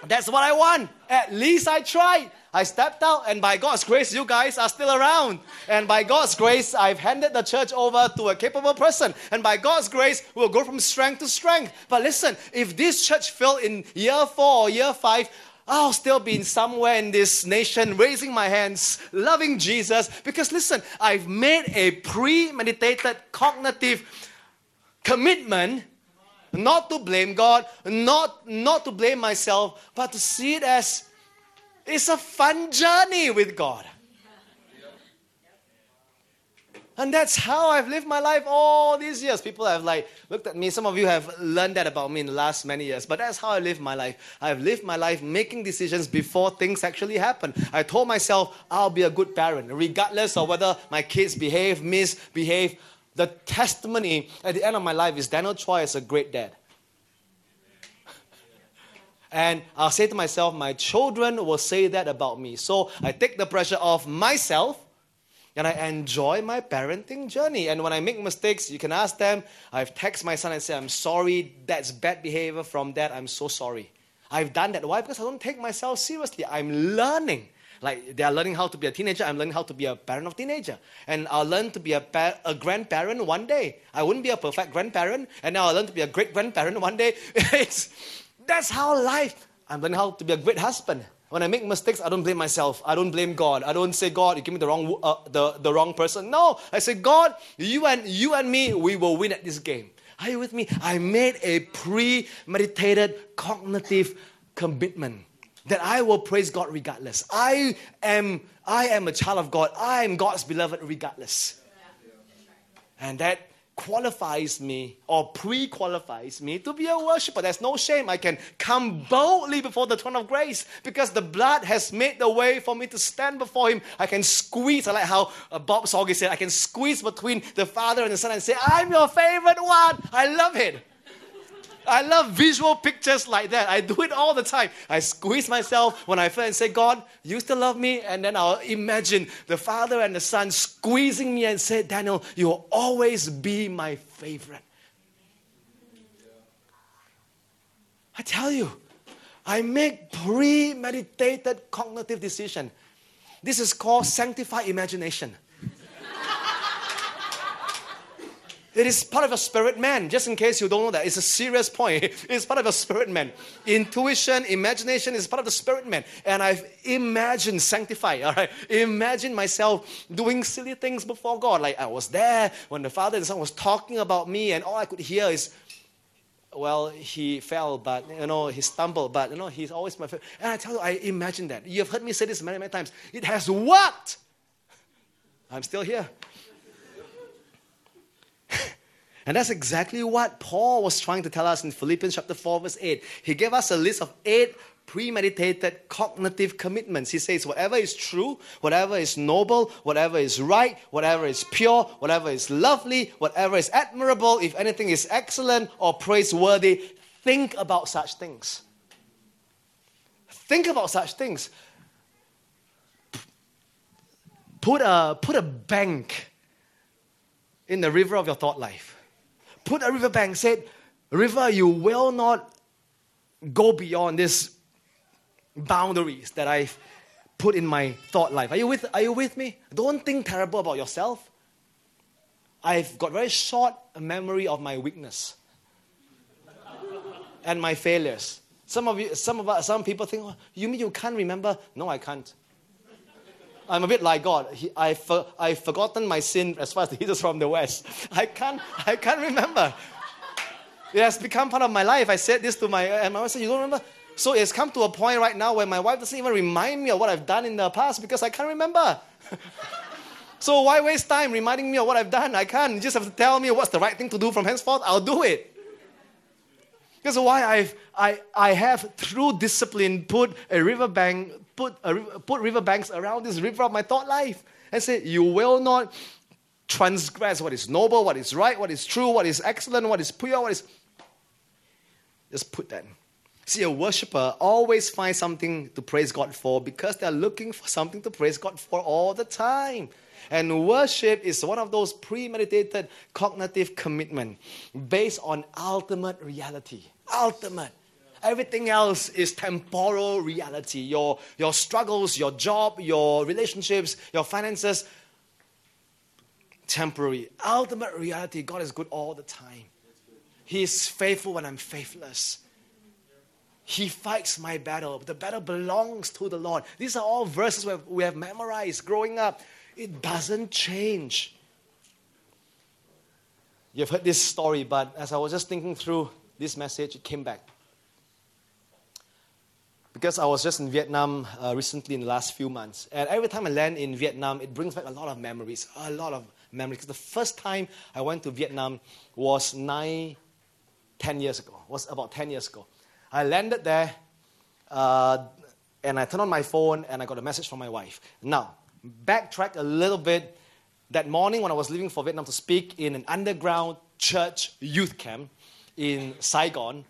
that's what I want. At least I tried. I stepped out, and by God's grace, you guys are still around. And by God's grace, I've handed the church over to a capable person. And by God's grace, we'll go from strength to strength. But listen, if this church failed in year four or year five, I'll still be in somewhere in this nation raising my hands, loving Jesus. Because listen, I've made a premeditated cognitive commitment not to blame God, not, not to blame myself, but to see it as it's a fun journey with God. And that's how I've lived my life all these years. People have like looked at me. Some of you have learned that about me in the last many years. But that's how I live my life. I've lived my life making decisions before things actually happen. I told myself I'll be a good parent, regardless of whether my kids behave, misbehave. The testimony at the end of my life is Daniel Chua is a great dad. And I'll say to myself, my children will say that about me. So I take the pressure off myself and I enjoy my parenting journey. And when I make mistakes, you can ask them. I've texted my son and said, I'm sorry, that's bad behavior from that. I'm so sorry. I've done that. Why? Because I don't take myself seriously. I'm learning. Like they are learning how to be a teenager, I'm learning how to be a parent of teenager. And I'll learn to be a, pa- a grandparent one day. I wouldn't be a perfect grandparent, and now I'll learn to be a great grandparent one day. it's, that's how life. I'm learning how to be a great husband. When I make mistakes, I don't blame myself. I don't blame God. I don't say, God, you give me the wrong, uh, the, the wrong person. No, I say, God, you and you and me, we will win at this game. Are you with me? I made a premeditated cognitive commitment that I will praise God regardless. I am, I am a child of God. I am God's beloved regardless. And that qualifies me or pre qualifies me to be a worshiper. There's no shame. I can come boldly before the throne of grace because the blood has made the way for me to stand before Him. I can squeeze, I like how uh, Bob Sorge said, I can squeeze between the Father and the Son and say, I'm your favorite one. I love it. I love visual pictures like that. I do it all the time. I squeeze myself when I feel and say, God, you still love me? And then I'll imagine the Father and the Son squeezing me and say, Daniel, you'll always be my favorite. I tell you, I make premeditated cognitive decision. This is called sanctified imagination. It is part of a spirit man, just in case you don't know that. It's a serious point. It's part of a spirit man. Intuition, imagination is part of the spirit man. And I've imagined sanctified, all right? Imagine myself doing silly things before God. Like I was there when the Father and Son was talking about me, and all I could hear is, well, he fell, but you know, he stumbled, but you know, he's always my favorite. And I tell you, I imagine that. You've heard me say this many, many times. It has worked. I'm still here. And that's exactly what Paul was trying to tell us in Philippians chapter 4, verse 8. He gave us a list of eight premeditated cognitive commitments. He says, whatever is true, whatever is noble, whatever is right, whatever is pure, whatever is lovely, whatever is admirable, if anything is excellent or praiseworthy, think about such things. Think about such things. Put a, put a bank in the river of your thought life put a riverbank, said, River, you will not go beyond these boundaries that I've put in my thought life. Are you with, are you with me? Don't think terrible about yourself. I've got very short memory of my weakness and my failures. Some of you, some of us, some people think, oh, you mean you can't remember? No, I can't. I'm a bit like God. He, I for, I've forgotten my sin as far as the east is from the west. I can't, I can't remember. It has become part of my life. I said this to my, and my wife said, You don't remember? So it's come to a point right now where my wife doesn't even remind me of what I've done in the past because I can't remember. so why waste time reminding me of what I've done? I can't. You just have to tell me what's the right thing to do from henceforth. I'll do it. That's why I've, I, I have, through discipline, put a riverbank put, a, put riverbanks around this river of my thought life and say, You will not transgress what is noble, what is right, what is true, what is excellent, what is pure, what is. Just put that. See, a worshiper always finds something to praise God for because they're looking for something to praise God for all the time. And worship is one of those premeditated cognitive commitment based on ultimate reality. Ultimate. Everything else is temporal reality. Your, your struggles, your job, your relationships, your finances, temporary. Ultimate reality, God is good all the time. He is faithful when I'm faithless. He fights my battle. The battle belongs to the Lord. These are all verses we have memorized growing up. It doesn't change. You've heard this story, but as I was just thinking through this message, it came back because I was just in Vietnam uh, recently in the last few months. And every time I land in Vietnam, it brings back a lot of memories, a lot of memories. Because The first time I went to Vietnam was nine, ten years ago, was about 10 years ago. I landed there uh, and I turned on my phone and I got a message from my wife. Now, backtrack a little bit. That morning when I was leaving for Vietnam to speak in an underground church youth camp in Saigon,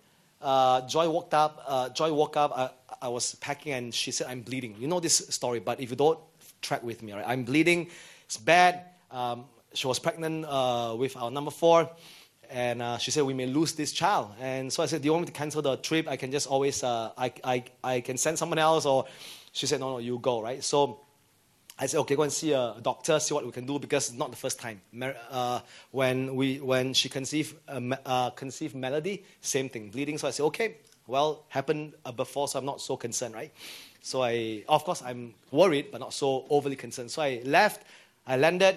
uh, Joy woke up. Uh, Joy woke up. Uh, I was packing and she said, I'm bleeding. You know this story, but if you don't, track with me, right? I'm bleeding. It's bad. Um, she was pregnant uh, with our number four. And she said, we may lose this child. And so I said, do you want me to cancel the trip? I can just always, I, I, I can send someone else. Or she said, no, no, you go, right? So I said, okay, go and see a doctor, see what we can do, because not the first time. Uh, when, we, when she conceived, uh, uh, conceived Melody, same thing, bleeding. So I said, okay, well, happened uh, before, so I'm not so concerned, right? So I, of course, I'm worried, but not so overly concerned. So I left, I landed.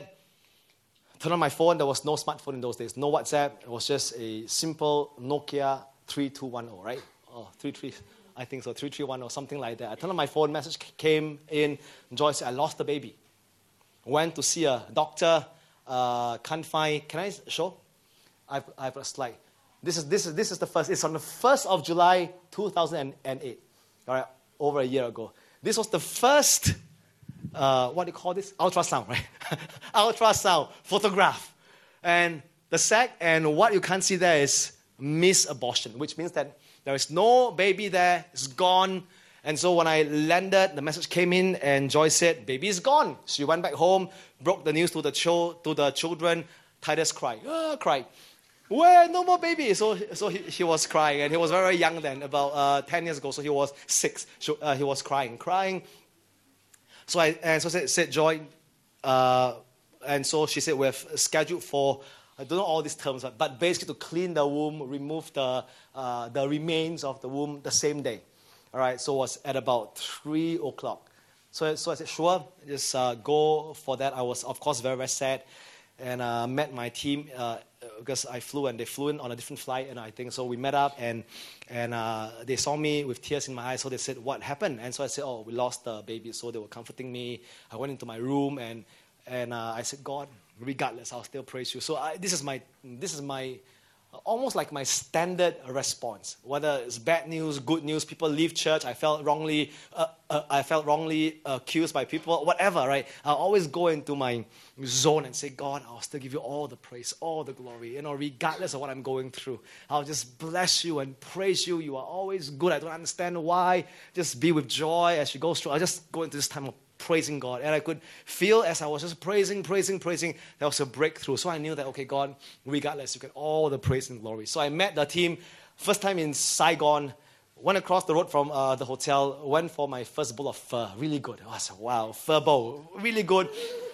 turned on my phone. There was no smartphone in those days. No WhatsApp. It was just a simple Nokia 3210, right? Oh, 33, I think so, 331 or something like that. I turned on my phone. Message came in. Joy said, I lost the baby. Went to see a doctor. Uh, can't find. Can I show? I've, I've a slide. This is, this, is, this is the first. It's on the 1st of July 2008. All right, over a year ago. This was the first, uh, what do you call this? Ultrasound, right? Ultrasound photograph. And the sac, and what you can't see there is miss abortion, which means that there is no baby there, it's gone. And so when I landed, the message came in, and Joy said, Baby is gone. She went back home, broke the news to the, cho- to the children. Titus cried, ah, cried. Where? No more baby. So, so he, he was crying, and he was very young then, about uh, 10 years ago. So he was six. So, uh, he was crying, crying. So I and so said, said Joy, uh, and so she said we've scheduled for I don't know all these terms, but basically to clean the womb, remove the uh, the remains of the womb the same day. All right, so it was at about three o'clock. So, so I said, sure, just uh, go for that. I was, of course, very, very sad and uh, met my team uh, because I flew and they flew in on a different flight and I think so we met up and and uh, they saw me with tears in my eyes so they said what happened and so I said oh we lost the baby so they were comforting me I went into my room and and uh, I said God regardless I'll still praise you so I, this is my this is my almost like my standard response. Whether it's bad news, good news, people leave church, I felt wrongly, uh, uh, I felt wrongly accused by people, whatever, right? I'll always go into my zone and say, God, I'll still give you all the praise, all the glory, you know, regardless of what I'm going through. I'll just bless you and praise you. You are always good. I don't understand why. Just be with joy as you go through. I just go into this time of praising God. And I could feel as I was just praising, praising, praising, there was a breakthrough. So I knew that, okay, God, regardless, you get all the praise and glory. So I met the team first time in Saigon, went across the road from uh, the hotel, went for my first bowl of pho. Really good. I was wow, pho bowl, really good.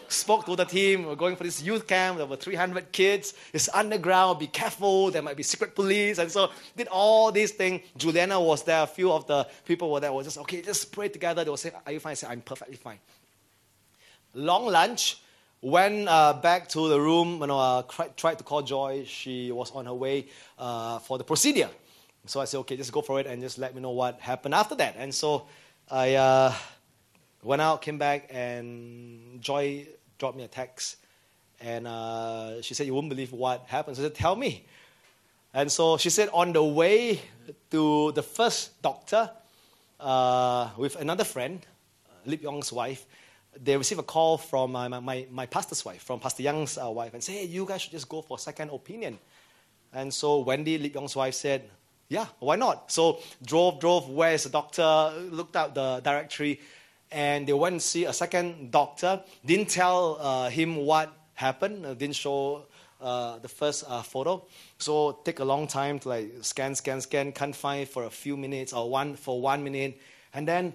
Spoke to the team. We're going for this youth camp. There were 300 kids. It's underground. Be careful. There might be secret police. And so did all these things. Juliana was there. A few of the people were there. Was just okay. Just pray together. They were saying, "Are you fine?" I said, "I'm perfectly fine." Long lunch. Went uh, back to the room. You know, uh, tried to call Joy. She was on her way uh, for the procedure. So I said, "Okay, just go for it and just let me know what happened after that." And so I uh, went out, came back, and Joy dropped me a text. And uh, she said, You won't believe what happened. So I said, Tell me. And so she said, On the way to the first doctor uh, with another friend, Lip Yong's wife, they received a call from my, my, my pastor's wife, from Pastor Young's uh, wife, and say, Hey, you guys should just go for a second opinion. And so Wendy, Lip Yong's wife, said, Yeah, why not? So drove, drove, where's the doctor? Looked up the directory and they went and see a second doctor. Didn't tell uh, him what happened. Uh, didn't show uh, the first uh, photo. So take a long time to like scan, scan, scan. Can't find for a few minutes or one for one minute, and then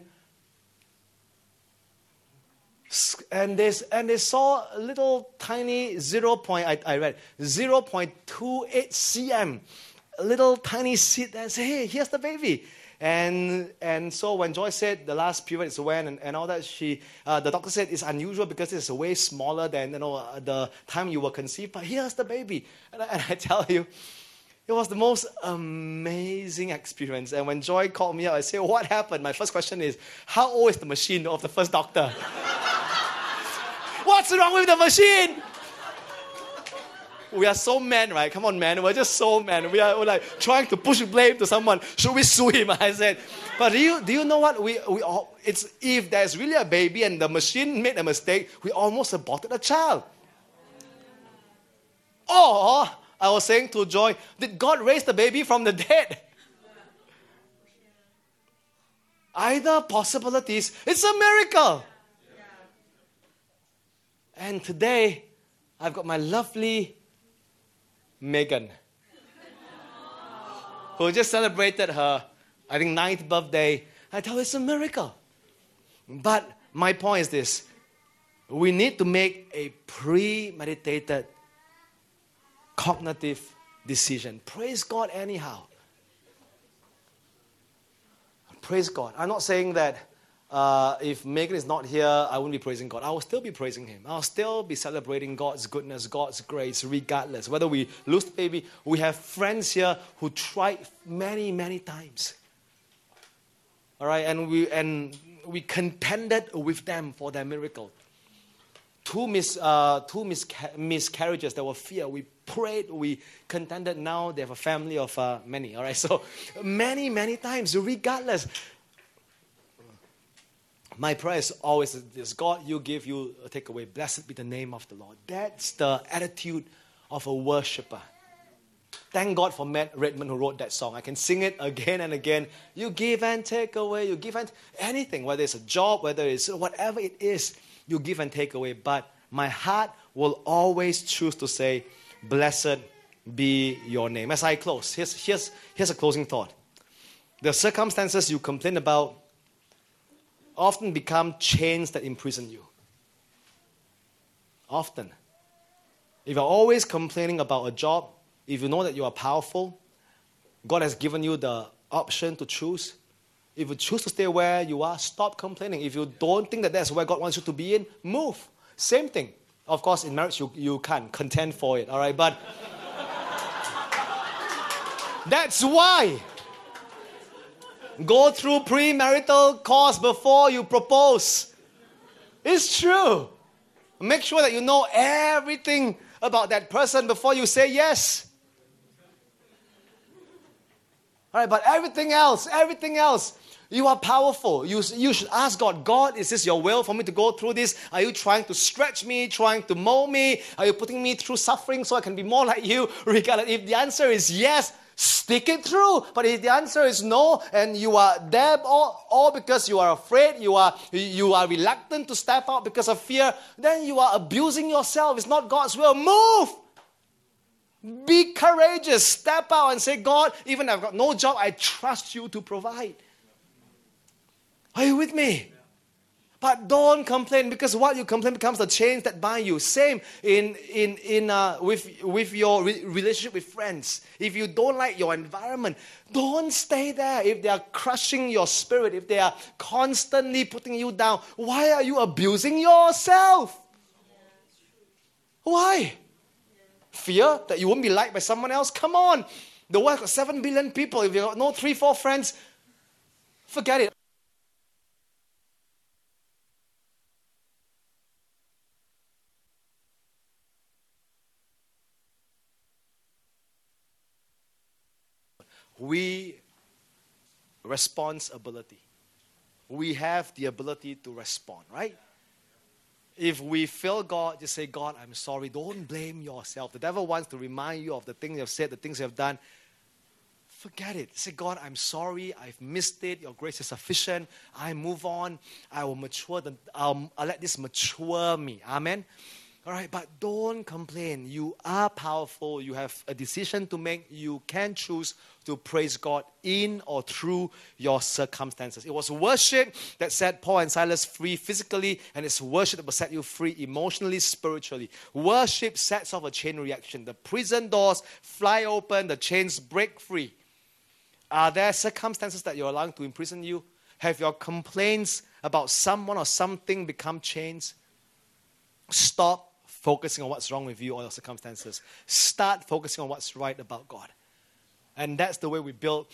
and they and they saw a little tiny zero point. I, I read zero point two eight cm, a little tiny seed. And say, hey, here's the baby. And, and so when Joy said the last period is when and, and all that, she, uh, the doctor said it's unusual because it's way smaller than you know, uh, the time you were conceived, but here's the baby. And I, and I tell you, it was the most amazing experience. And when Joy called me up, I said, What happened? My first question is, How old is the machine of the first doctor? What's wrong with the machine? We are so men, right? Come on, man. We're just so men. We are like trying to push blame to someone. Should we sue him? I said. But do you, do you know what? We, we all, it's, if there's really a baby and the machine made a mistake, we almost aborted a child. Or, I was saying to Joy, did God raise the baby from the dead? Either possibilities, it's a miracle. And today, I've got my lovely Megan, who just celebrated her, I think, ninth birthday. I tell you, it's a miracle. But my point is this we need to make a premeditated cognitive decision. Praise God, anyhow. Praise God. I'm not saying that uh, if Megan is not here, I wouldn't be praising God. I will still be praising Him. I'll still be celebrating God's goodness, God's grace, regardless. Whether we lose the baby, we have friends here who tried many, many times. All right, and we and we contended with them for their miracle. Two, mis, uh, two misca- miscarriages, there were fear. We prayed, we contended. Now they have a family of uh, many. All right, so many, many times, regardless. My prayer is always this God, you give, you take away. Blessed be the name of the Lord. That's the attitude of a worshiper. Thank God for Matt Redman who wrote that song. I can sing it again and again. You give and take away. You give and anything, whether it's a job, whether it's whatever it is, you give and take away. But my heart will always choose to say, Blessed be your name. As I close, here's, here's, here's a closing thought. The circumstances you complain about often become chains that imprison you. Often. If you're always complaining about a job, if you know that you are powerful, God has given you the option to choose. If you choose to stay where you are, stop complaining. If you don't think that that's where God wants you to be in, move. Same thing. Of course, in marriage, you, you can't contend for it, all right? But that's why Go through premarital course before you propose. It's true. Make sure that you know everything about that person before you say yes. All right, but everything else, everything else, you are powerful. You, you should ask God, God, is this your will for me to go through this? Are you trying to stretch me, trying to mold me? Are you putting me through suffering so I can be more like you? Regardless, if the answer is yes, stick it through. But if the answer is no, and you are there all, all because you are afraid, you are, you are reluctant to step out because of fear, then you are abusing yourself. It's not God's will. Move! Be courageous. Step out and say, God, even I've got no job, I trust you to provide. Are you with me? But don't complain because what you complain becomes the chains that bind you. Same in, in, in, uh, with, with your re- relationship with friends. If you don't like your environment, don't stay there. If they are crushing your spirit, if they are constantly putting you down, why are you abusing yourself? Why? Fear that you won't be liked by someone else? Come on. The world got 7 billion people. If you got no three, four friends, forget it. We responsibility. We have the ability to respond, right? If we fail God, just say, God, I'm sorry. Don't blame yourself. The devil wants to remind you of the things you have said, the things you have done. Forget it. Say, God, I'm sorry. I've missed it. Your grace is sufficient. I move on. I will mature. The, um, I'll let this mature me. Amen. All right, but don't complain. You are powerful. You have a decision to make. You can choose to praise God in or through your circumstances. It was worship that set Paul and Silas free physically, and it's worship that will set you free emotionally, spiritually. Worship sets off a chain reaction. The prison doors fly open, the chains break free. Are there circumstances that you're allowing to imprison you? Have your complaints about someone or something become chains? Stop focusing on what's wrong with you or your circumstances. Start focusing on what's right about God. And that's the way we build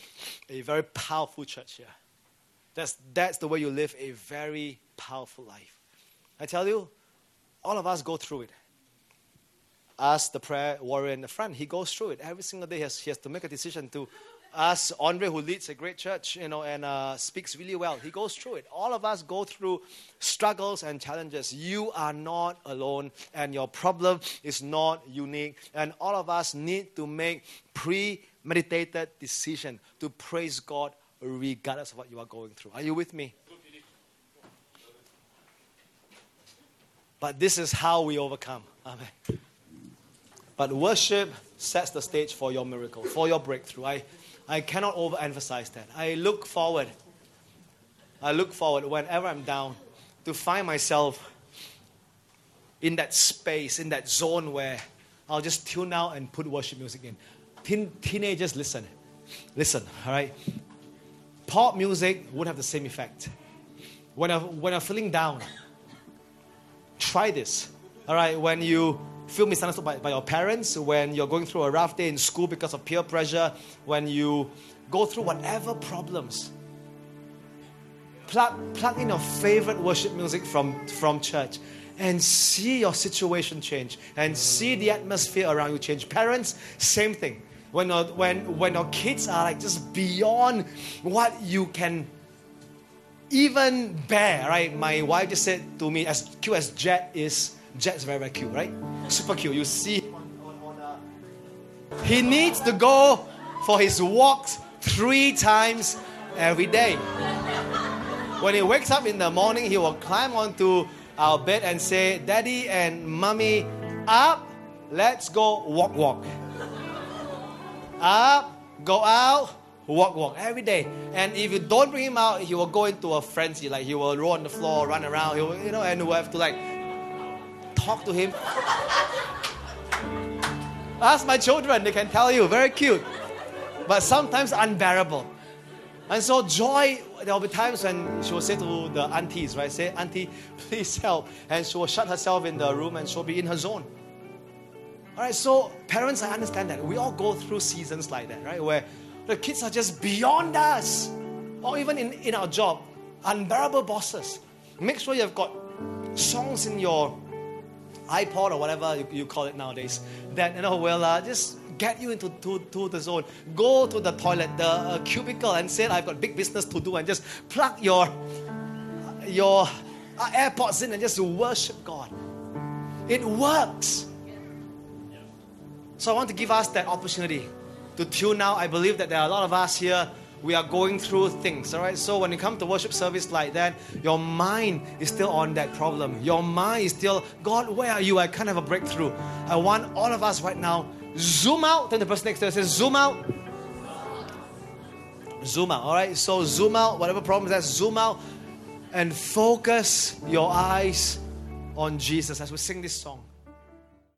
a very powerful church here. That's, that's the way you live a very powerful life. I tell you, all of us go through it. Ask the prayer warrior in the front, he goes through it. Every single day, he has, he has to make a decision to us, Andre, who leads a great church, you know, and uh, speaks really well, he goes through it. All of us go through struggles and challenges. You are not alone, and your problem is not unique. And all of us need to make premeditated decision to praise God regardless of what you are going through. Are you with me? But this is how we overcome. Amen. But worship sets the stage for your miracle, for your breakthrough. I, I cannot overemphasize that. I look forward. I look forward whenever I'm down to find myself in that space, in that zone where I'll just tune out and put worship music in. Teen, teenagers, listen. Listen, all right? Pop music won't have the same effect. when you're, when you're feeling down, try this. All right, when you feel misunderstood by, by your parents, when you're going through a rough day in school because of peer pressure, when you go through whatever problems, plug, plug in your favorite worship music from, from church and see your situation change and see the atmosphere around you change. Parents, same thing. When when, when your kids are like just beyond what you can even bear, right? My wife just said to me, as cute as Jet is, Jet's very, very cute, right? Super cute. You see, he needs to go for his walks three times every day. When he wakes up in the morning, he will climb onto our bed and say, Daddy and Mommy, up, let's go walk, walk. Up, go out, walk, walk every day. And if you don't bring him out, he will go into a frenzy. Like he will roll on the floor, run around, he will, you know, and we have to like talk to him. Ask my children, they can tell you, very cute, but sometimes unbearable. And so joy, there will be times when she will say to the aunties, right? Say, Auntie, please help. And she will shut herself in the room and she'll be in her zone. All right, so parents, I understand that. We all go through seasons like that, right? Where the kids are just beyond us. Or even in, in our job, unbearable bosses. Make sure you've got songs in your iPod or whatever you, you call it nowadays that, you know, will uh, just get you into to, to the zone. Go to the toilet, the uh, cubicle, and say, I've got big business to do, and just plug your, your uh, AirPods in and just worship God. It works. So I want to give us that opportunity to tune out. I believe that there are a lot of us here. We are going through things, all right? So when you come to worship service like that, your mind is still on that problem. Your mind is still, God, where are you? I can't have a breakthrough. I want all of us right now zoom out. Then the person next to us says, zoom out. Zoom out. All right. So zoom out. Whatever problem is, zoom out and focus your eyes on Jesus as we sing this song.